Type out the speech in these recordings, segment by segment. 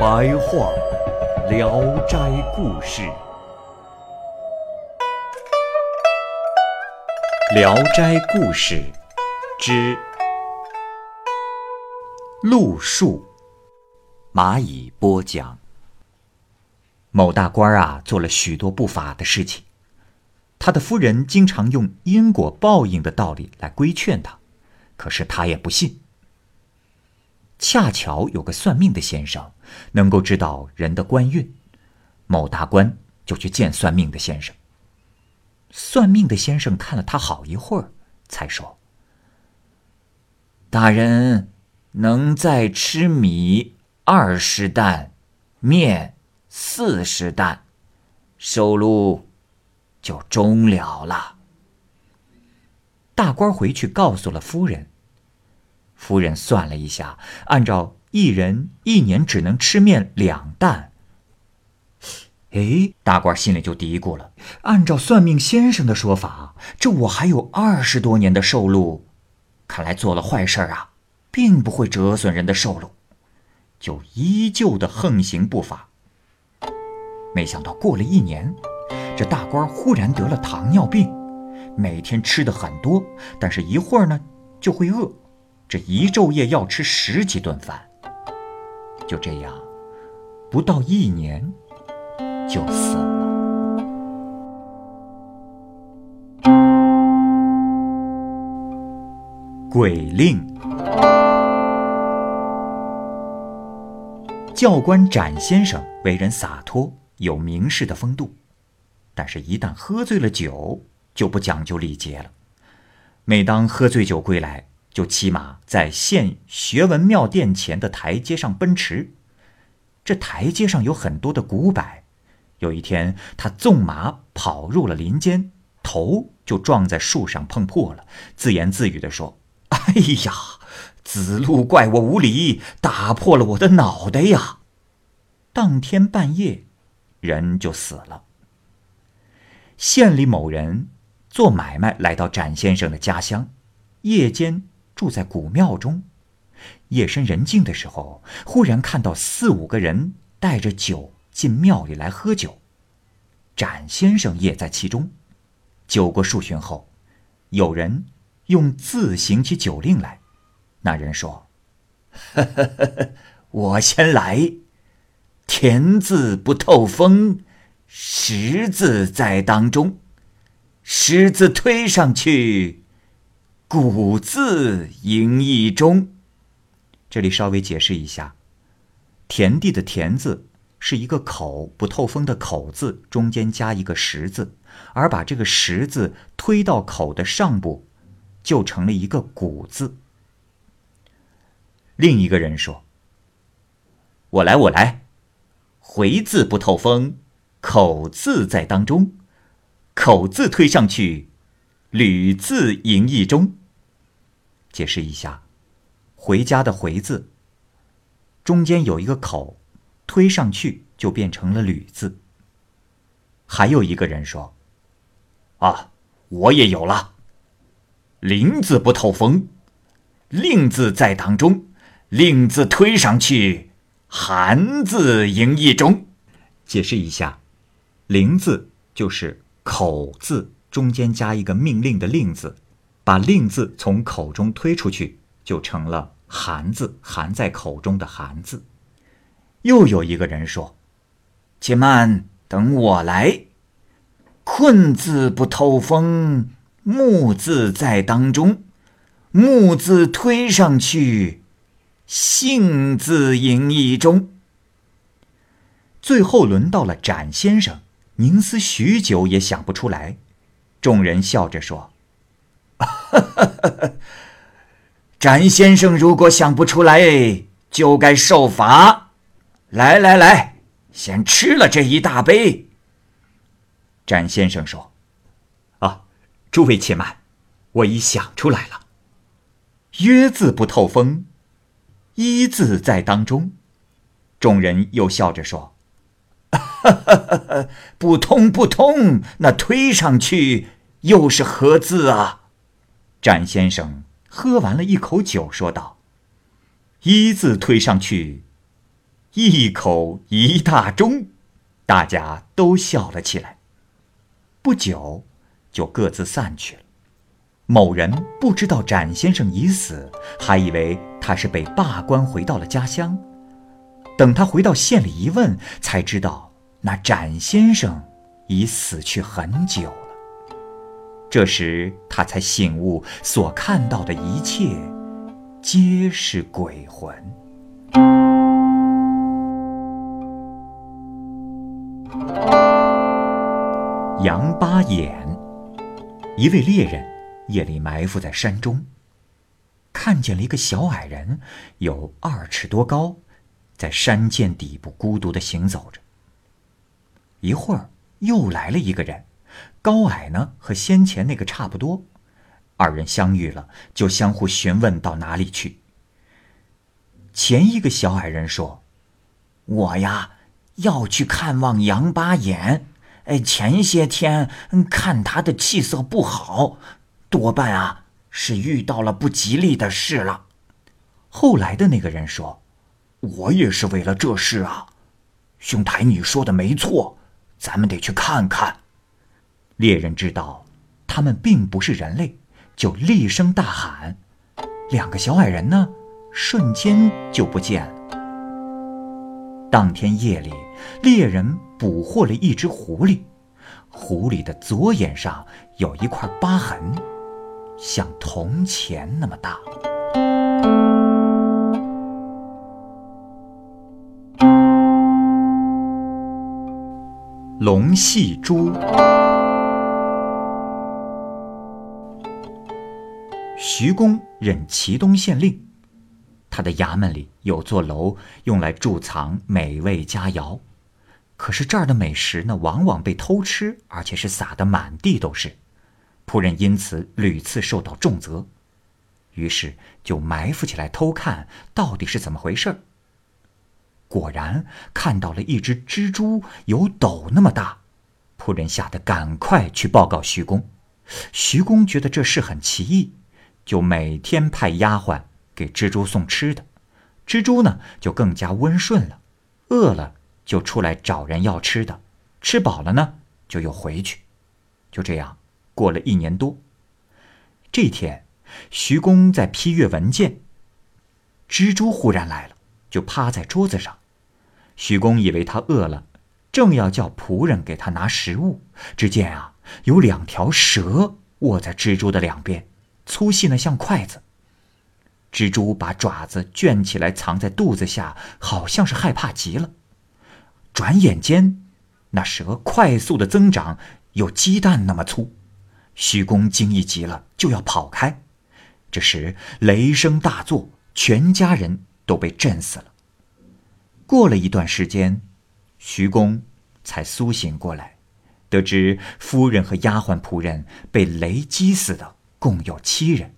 白话《聊斋故事》。《聊斋故事》之路数，蚂蚁播讲。某大官啊，做了许多不法的事情，他的夫人经常用因果报应的道理来规劝他，可是他也不信。恰巧有个算命的先生能够知道人的官运，某大官就去见算命的先生。算命的先生看了他好一会儿，才说：“大人能再吃米二十担，面四十担，收入就终了了。”大官回去告诉了夫人。夫人算了一下，按照一人一年只能吃面两担。哎，大官心里就嘀咕了。按照算命先生的说法，这我还有二十多年的寿禄，看来做了坏事啊，并不会折损人的寿禄，就依旧的横行不法。没想到过了一年，这大官忽然得了糖尿病，每天吃的很多，但是一会儿呢就会饿，这一昼夜要吃十几顿饭。就这样，不到一年。就死了。鬼令。教官展先生为人洒脱，有名士的风度，但是，一旦喝醉了酒，就不讲究礼节了。每当喝醉酒归来，就骑马在县学文庙殿前的台阶上奔驰。这台阶上有很多的古柏。有一天，他纵马跑入了林间，头就撞在树上碰破了，自言自语地说：“哎呀，子路怪我无礼，打破了我的脑袋呀！”当天半夜，人就死了。县里某人做买卖来到展先生的家乡，夜间住在古庙中。夜深人静的时候，忽然看到四五个人带着酒。进庙里来喝酒，展先生也在其中。酒过数巡后，有人用字行起酒令来。那人说：“ 我先来，田字不透风，十字在当中，十字推上去，古字营一中。”这里稍微解释一下，田地的田字。是一个口不透风的口字，中间加一个十字，而把这个十字推到口的上部，就成了一个古字。另一个人说：“我来，我来，回字不透风，口字在当中，口字推上去，吕字营一中。”解释一下，回家的回字中间有一个口。推上去就变成了“吕”字。还有一个人说：“啊，我也有了。林字不透风，令字在当中，令字推上去，寒字营一中。”解释一下，“林”字就是口字中间加一个命令的“令”字，把“令”字从口中推出去，就成了寒字，含在口中的“寒”字。又有一个人说：“且慢，等我来。困字不透风，木字在当中，木字推上去，幸字营一中。”最后轮到了展先生，凝思许久也想不出来。众人笑着说：“ 展先生如果想不出来，就该受罚。来来来，先吃了这一大杯。展先生说：“啊，诸位且慢，我已想出来了。约字不透风，一字在当中。”众人又笑着说：“哈哈哈！不通不通，那推上去又是何字啊？”展先生。喝完了一口酒，说道：“一字推上去，一口一大盅。”大家都笑了起来。不久，就各自散去了。某人不知道展先生已死，还以为他是被罢官回到了家乡。等他回到县里一问，才知道那展先生已死去很久。这时他才醒悟，所看到的一切，皆是鬼魂。杨八眼，一位猎人，夜里埋伏在山中，看见了一个小矮人，有二尺多高，在山涧底部孤独的行走着。一会儿，又来了一个人。高矮呢和先前那个差不多，二人相遇了，就相互询问到哪里去。前一个小矮人说：“我呀要去看望杨八眼，哎，前些天看他的气色不好，多半啊是遇到了不吉利的事了。”后来的那个人说：“我也是为了这事啊，兄台你说的没错，咱们得去看看。”猎人知道他们并不是人类，就厉声大喊。两个小矮人呢，瞬间就不见了。当天夜里，猎人捕获了一只狐狸，狐狸的左眼上有一块疤痕，像铜钱那么大。龙戏珠。徐公任祁东县令，他的衙门里有座楼用来贮藏美味佳肴，可是这儿的美食呢，往往被偷吃，而且是撒得满地都是，仆人因此屡次受到重责，于是就埋伏起来偷看到底是怎么回事儿。果然看到了一只蜘蛛有斗那么大，仆人吓得赶快去报告徐公，徐公觉得这事很奇异。就每天派丫鬟给蜘蛛送吃的，蜘蛛呢就更加温顺了，饿了就出来找人要吃的，吃饱了呢就又回去，就这样过了一年多。这天，徐公在批阅文件，蜘蛛忽然来了，就趴在桌子上。徐公以为他饿了，正要叫仆人给他拿食物，只见啊有两条蛇卧在蜘蛛的两边。粗细呢像筷子。蜘蛛把爪子卷起来藏在肚子下，好像是害怕极了。转眼间，那蛇快速的增长，有鸡蛋那么粗。徐公惊异极了，就要跑开。这时雷声大作，全家人都被震死了。过了一段时间，徐公才苏醒过来，得知夫人和丫鬟仆人被雷击死的。共有七人。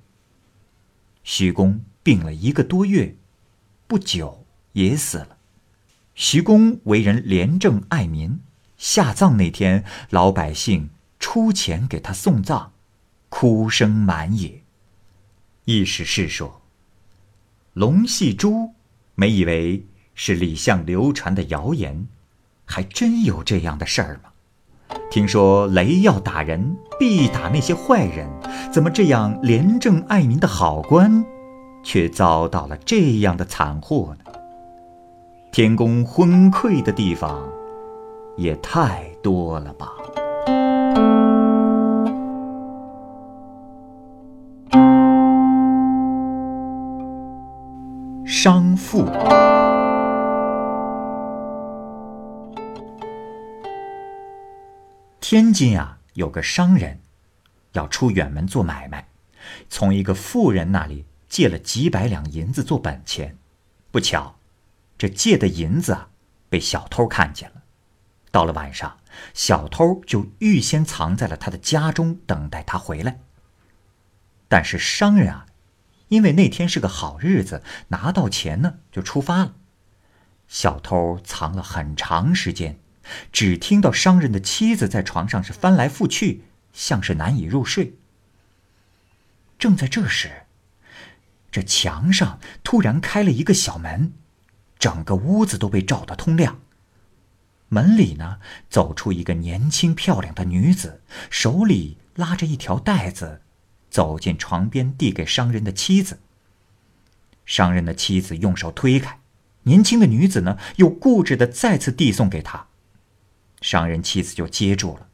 徐公病了一个多月，不久也死了。徐公为人廉政爱民，下葬那天，老百姓出钱给他送葬，哭声满野。意思是说，龙戏珠没以为是李相流传的谣言，还真有这样的事儿吗？听说雷要打人，必打那些坏人，怎么这样廉政爱民的好官，却遭到了这样的惨祸呢？天公昏聩的地方，也太多了吧！商妇。天津啊，有个商人，要出远门做买卖，从一个富人那里借了几百两银子做本钱，不巧，这借的银子啊被小偷看见了。到了晚上，小偷就预先藏在了他的家中，等待他回来。但是商人啊，因为那天是个好日子，拿到钱呢就出发了。小偷藏了很长时间，只听到商人的妻子在床上是翻来覆去，像是难以入睡。正在这时，这墙上突然开了一个小门，整个屋子都被照得通亮。门里呢，走出一个年轻漂亮的女子，手里拉着一条带子。走进床边，递给商人的妻子。商人的妻子用手推开，年轻的女子呢，又固执的再次递送给他。商人妻子就接住了，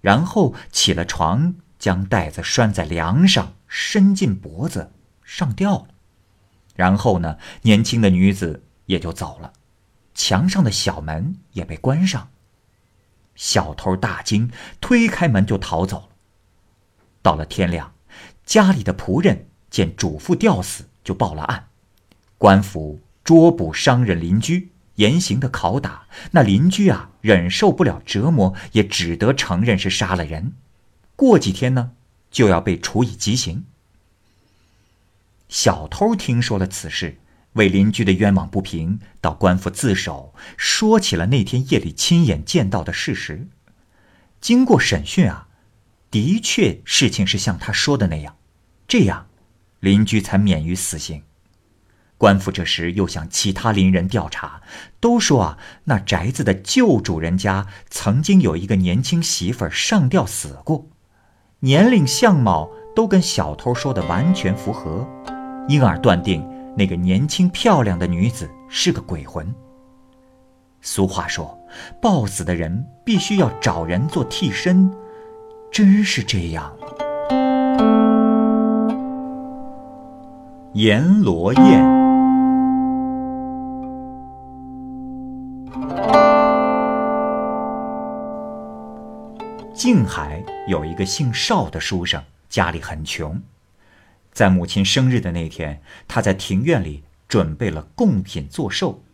然后起了床，将袋子拴在梁上，伸进脖子上吊了。然后呢，年轻的女子也就走了，墙上的小门也被关上。小偷大惊，推开门就逃走了。到了天亮。家里的仆人见主妇吊死，就报了案。官府捉捕商人邻居，严刑的拷打。那邻居啊，忍受不了折磨，也只得承认是杀了人。过几天呢，就要被处以极刑。小偷听说了此事，为邻居的冤枉不平，到官府自首，说起了那天夜里亲眼见到的事实。经过审讯啊。的确，事情是像他说的那样，这样，邻居才免于死刑。官府这时又向其他邻人调查，都说啊，那宅子的旧主人家曾经有一个年轻媳妇儿上吊死过，年龄相貌都跟小偷说的完全符合，因而断定那个年轻漂亮的女子是个鬼魂。俗话说，暴死的人必须要找人做替身。真是这样。阎罗宴。静海有一个姓邵的书生，家里很穷。在母亲生日的那天，他在庭院里准备了贡品做寿。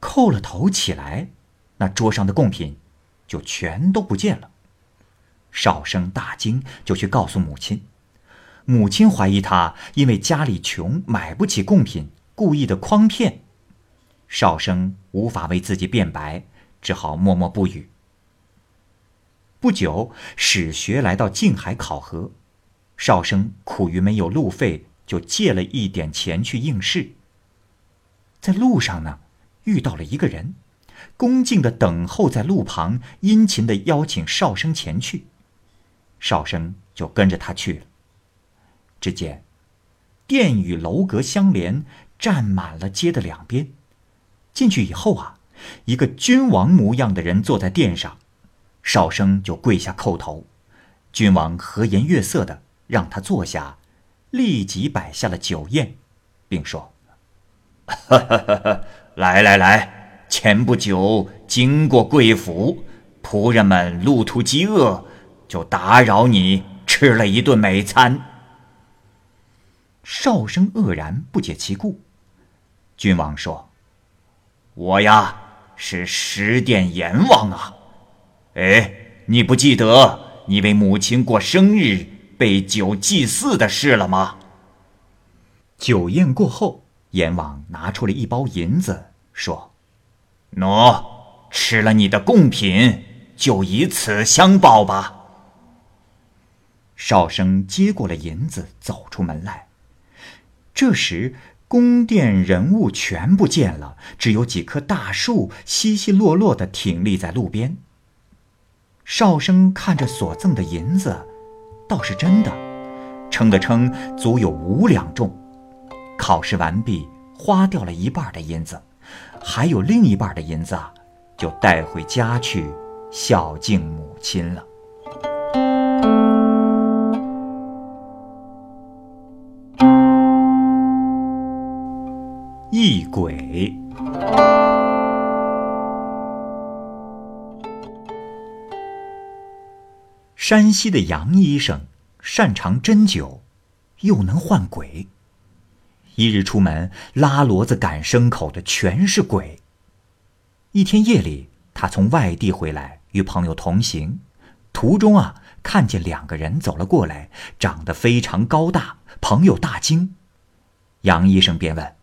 叩了头起来，那桌上的贡品就全都不见了。少生大惊，就去告诉母亲。母亲怀疑他因为家里穷，买不起贡品，故意的诓骗。少生无法为自己辩白，只好默默不语。不久，史学来到静海考核，少生苦于没有路费，就借了一点钱去应试。在路上呢，遇到了一个人，恭敬的等候在路旁，殷勤的邀请少生前去。少生就跟着他去了。只见殿与楼阁相连，站满了街的两边。进去以后啊，一个君王模样的人坐在殿上，少生就跪下叩头。君王和颜悦色的让他坐下，立即摆下了酒宴，并说：“来来来，前不久经过贵府，仆人们路途饥饿。”就打扰你吃了一顿美餐。少生愕然，不解其故。君王说：“我呀，是十殿阎王啊！哎，你不记得你为母亲过生日备酒祭祀的事了吗？”酒宴过后，阎王拿出了一包银子，说：“喏，吃了你的贡品，就以此相报吧。”少生接过了银子，走出门来。这时，宫殿人物全不见了，只有几棵大树稀稀落落的挺立在路边。少生看着所赠的银子，倒是真的，称了称，足有五两重。考试完毕，花掉了一半的银子，还有另一半的银子，就带回家去孝敬母亲了。异鬼。山西的杨医生擅长针灸，又能唤鬼。一日出门，拉骡子赶牲口的全是鬼。一天夜里，他从外地回来，与朋友同行，途中啊，看见两个人走了过来，长得非常高大，朋友大惊。杨医生便问：“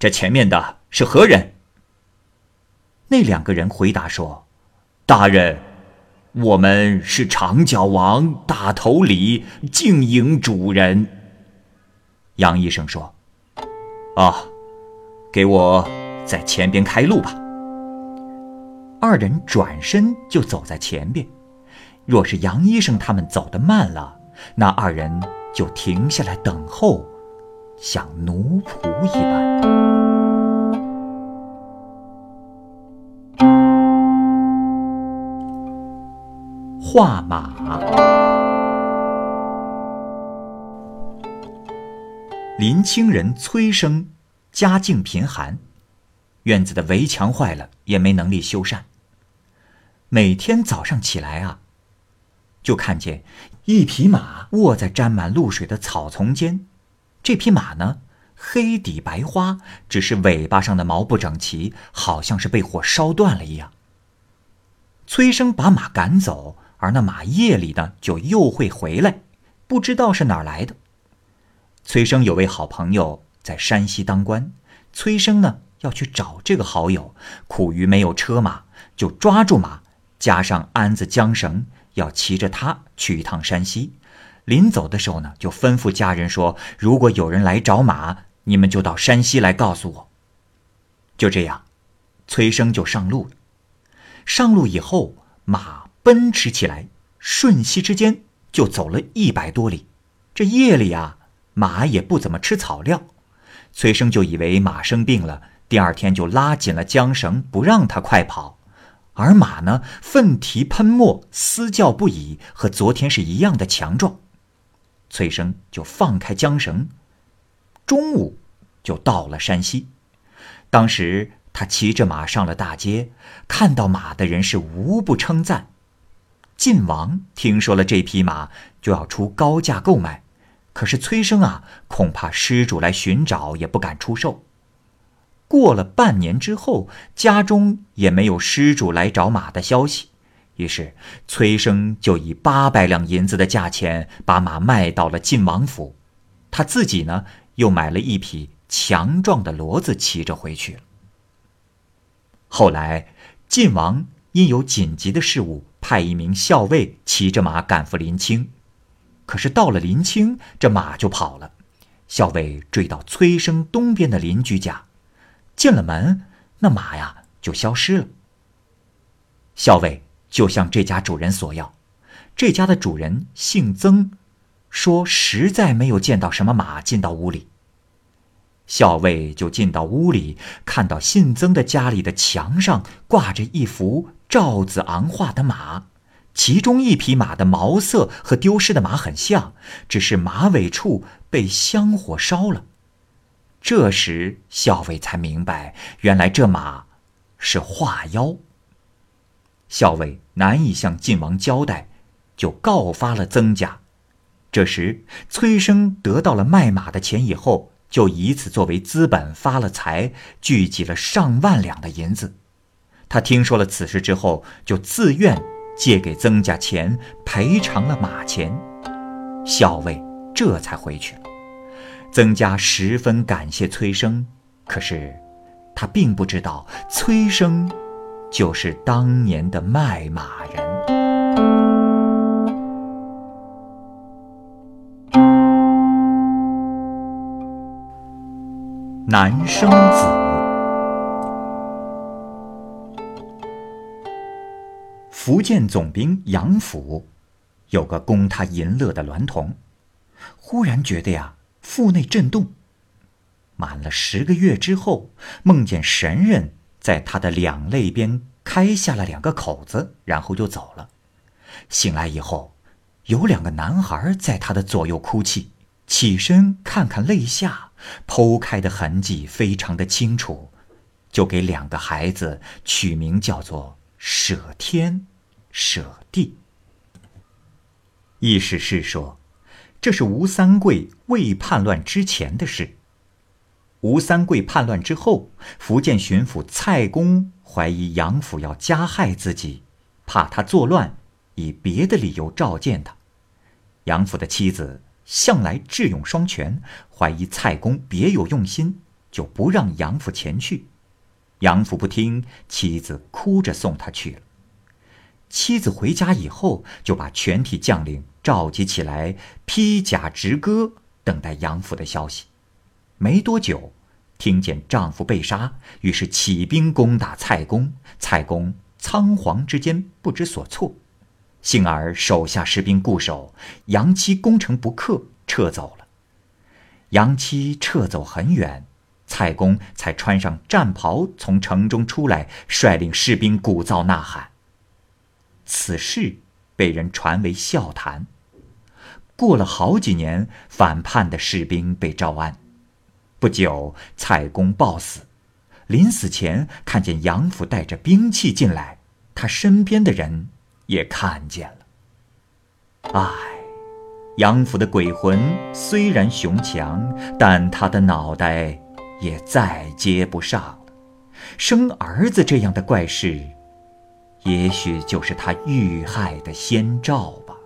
这前面的是何人？”那两个人回答说：“大人，我们是长脚王、大头李、静营主人。”杨医生说：“啊，给我在前边开路吧。”二人转身就走在前边。若是杨医生他们走得慢了，那二人就停下来等候，像奴仆一般。画马。临清人崔生，家境贫寒，院子的围墙坏了，也没能力修缮。每天早上起来啊，就看见一匹马卧在沾满露水的草丛间。这匹马呢，黑底白花，只是尾巴上的毛不整齐，好像是被火烧断了一样。崔生把马赶走，而那马夜里呢，就又会回来，不知道是哪儿来的。崔生有位好朋友在山西当官，崔生呢要去找这个好友，苦于没有车马，就抓住马，加上鞍子缰绳，要骑着它去一趟山西。临走的时候呢，就吩咐家人说：“如果有人来找马，你们就到山西来告诉我。”就这样，崔生就上路了。上路以后，马奔驰起来，瞬息之间就走了一百多里。这夜里啊。马也不怎么吃草料，崔生就以为马生病了，第二天就拉紧了缰绳，不让它快跑。而马呢，奋蹄喷墨，嘶叫不已，和昨天是一样的强壮。崔生就放开缰绳，中午就到了山西。当时他骑着马上了大街，看到马的人是无不称赞。晋王听说了这匹马，就要出高价购买。可是崔生啊，恐怕施主来寻找，也不敢出售。过了半年之后，家中也没有施主来找马的消息，于是崔生就以八百两银子的价钱把马卖到了晋王府，他自己呢又买了一匹强壮的骡子骑着回去了。后来晋王因有紧急的事务，派一名校尉骑着马赶赴临清。可是到了临清，这马就跑了。校尉追到崔生东边的邻居家，进了门，那马呀就消失了。校尉就向这家主人索要，这家的主人姓曾，说实在没有见到什么马进到屋里。校尉就进到屋里，看到姓曾的家里的墙上挂着一幅赵子昂画的马。其中一匹马的毛色和丢失的马很像，只是马尾处被香火烧了。这时校尉才明白，原来这马是化妖。校尉难以向晋王交代，就告发了曾家。这时崔生得到了卖马的钱以后，就以此作为资本发了财，聚集了上万两的银子。他听说了此事之后，就自愿。借给曾家钱赔偿了马钱，校尉这才回去了。曾家十分感谢崔生，可是他并不知道崔生就是当年的卖马人。南生子。福建总兵杨府有个供他淫乐的娈童，忽然觉得呀腹内震动，满了十个月之后，梦见神人在他的两肋边开下了两个口子，然后就走了。醒来以后，有两个男孩在他的左右哭泣，起身看看肋下剖开的痕迹非常的清楚，就给两个孩子取名叫做舍天。舍地，意思是说，这是吴三桂未叛乱之前的事，吴三桂叛乱之后，福建巡抚蔡公怀疑杨府要加害自己，怕他作乱，以别的理由召见他。杨府的妻子向来智勇双全，怀疑蔡公别有用心，就不让杨府前去。杨府不听，妻子哭着送他去了。妻子回家以后，就把全体将领召集起来，披甲执戈，等待杨府的消息。没多久，听见丈夫被杀，于是起兵攻打蔡公。蔡公仓皇之间不知所措，幸而手下士兵固守，杨妻攻城不克，撤走了。杨妻撤走很远，蔡公才穿上战袍从城中出来，率领士兵鼓噪呐喊。此事被人传为笑谈。过了好几年，反叛的士兵被招安。不久，蔡公暴死，临死前看见杨府带着兵器进来，他身边的人也看见了。唉，杨府的鬼魂虽然雄强，但他的脑袋也再接不上了。生儿子这样的怪事，也许就是他遇害的先兆吧。